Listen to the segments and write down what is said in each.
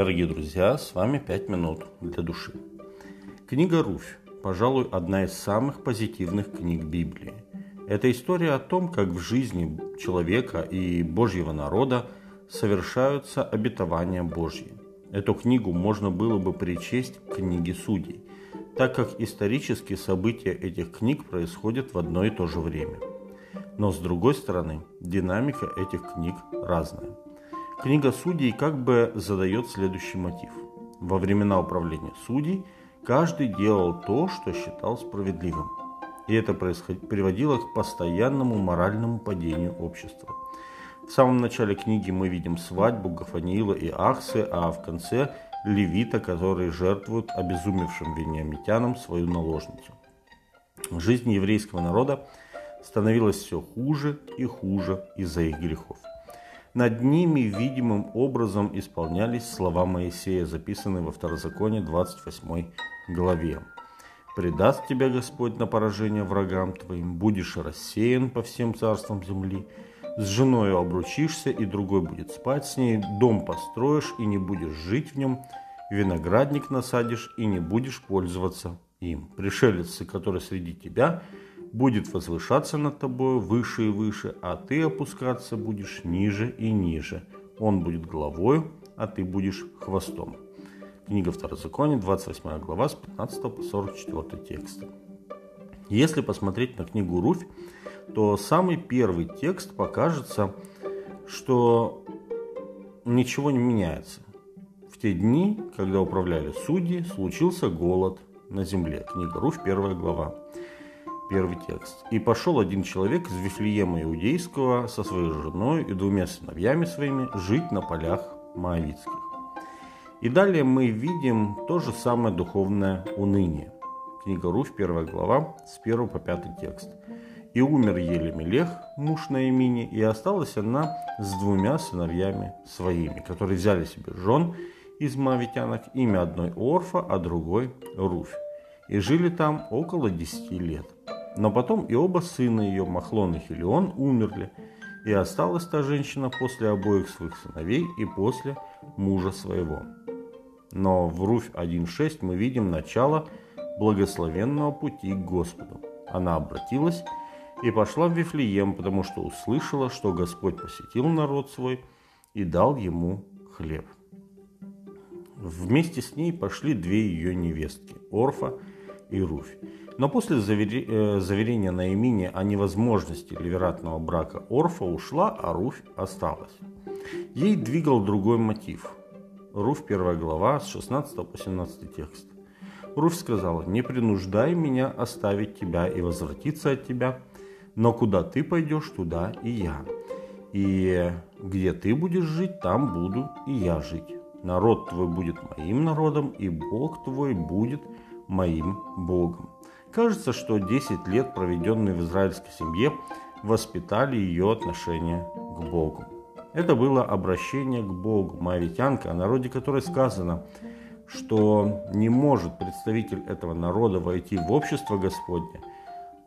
Дорогие друзья, с вами «Пять минут для души». Книга «Руфь» – пожалуй, одна из самых позитивных книг Библии. Это история о том, как в жизни человека и Божьего народа совершаются обетования Божьи. Эту книгу можно было бы причесть к книге судей, так как исторические события этих книг происходят в одно и то же время. Но с другой стороны, динамика этих книг разная – Книга судей как бы задает следующий мотив. Во времена управления судей каждый делал то, что считал справедливым. И это приводило к постоянному моральному падению общества. В самом начале книги мы видим свадьбу Гафаниила и Ахсы, а в конце левита, которые жертвуют обезумевшим вениамитянам свою наложницу. Жизнь еврейского народа становилась все хуже и хуже из-за их грехов. Над ними видимым образом исполнялись слова Моисея, записанные во Второзаконе 28 главе. «Предаст тебя Господь на поражение врагам твоим, будешь рассеян по всем царствам земли, с женою обручишься, и другой будет спать с ней, дом построишь, и не будешь жить в нем, виноградник насадишь, и не будешь пользоваться им. Пришелец, который среди тебя – будет возвышаться над тобой выше и выше, а ты опускаться будешь ниже и ниже. Он будет главой, а ты будешь хвостом. Книга Второзакония, 28 глава, с 15 по 44 текста. Если посмотреть на книгу Руфь, то самый первый текст покажется, что ничего не меняется. В те дни, когда управляли судьи, случился голод на земле. Книга Руфь, первая глава первый текст. «И пошел один человек из Вифлеема Иудейского со своей женой и двумя сыновьями своими жить на полях Моавицких». И далее мы видим то же самое духовное уныние. Книга Руфь, первая глава, с 1 по 5 текст. «И умер Елемелех, муж Наимини, и осталась она с двумя сыновьями своими, которые взяли себе жен из мавитянок, имя одной Орфа, а другой Руфь, и жили там около десяти лет. Но потом и оба сына ее, Махлон и Хелион, умерли, и осталась та женщина после обоих своих сыновей и после мужа своего. Но в Руфь 1.6 мы видим начало благословенного пути к Господу. Она обратилась и пошла в Вифлеем, потому что услышала, что Господь посетил народ свой и дал ему хлеб. Вместе с ней пошли две ее невестки – Орфа и Руфь. Но после э, заверения Наимини о невозможности ливератного брака Орфа ушла, а Руфь осталась. Ей двигал другой мотив. Руфь, первая глава, с 16 по 17 текст. Руфь сказала, не принуждай меня оставить тебя и возвратиться от тебя, но куда ты пойдешь, туда и я. И где ты будешь жить, там буду и я жить. Народ твой будет моим народом, и Бог твой будет моим Богом. Кажется, что 10 лет, проведенные в израильской семье, воспитали ее отношение к Богу. Это было обращение к Богу, моавитянка, о народе которой сказано, что не может представитель этого народа войти в общество Господне.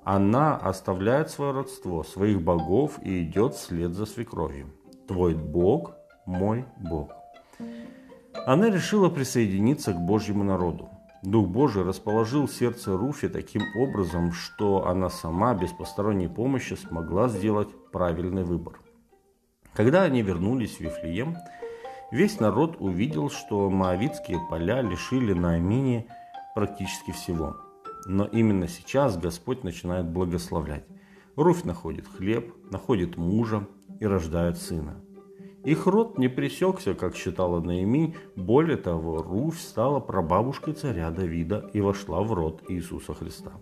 Она оставляет свое родство, своих богов и идет вслед за свекровью. Твой Бог – мой Бог. Она решила присоединиться к Божьему народу. Дух Божий расположил сердце Руфи таким образом, что она сама без посторонней помощи смогла сделать правильный выбор. Когда они вернулись в Вифлеем, весь народ увидел, что моавитские поля лишили Наамини практически всего. Но именно сейчас Господь начинает благословлять. Руфь находит хлеб, находит мужа и рождает сына. Их род не пресекся, как считала Наиминь. Более того, Руфь стала прабабушкой царя Давида и вошла в род Иисуса Христа.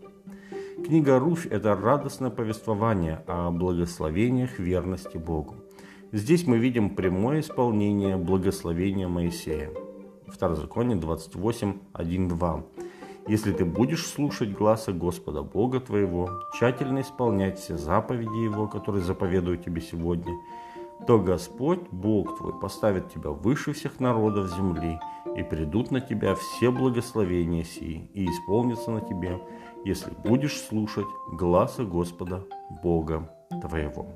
Книга Руфь – это радостное повествование о благословениях верности Богу. Здесь мы видим прямое исполнение благословения Моисея. Второзаконие 28, 1, 2. «Если ты будешь слушать гласа Господа Бога твоего, тщательно исполнять все заповеди Его, которые заповедую тебе сегодня, то Господь, Бог твой, поставит тебя выше всех народов земли, и придут на тебя все благословения сии, и исполнится на тебе, если будешь слушать гласа Господа, Бога твоего.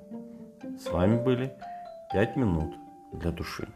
С вами были «Пять минут для души».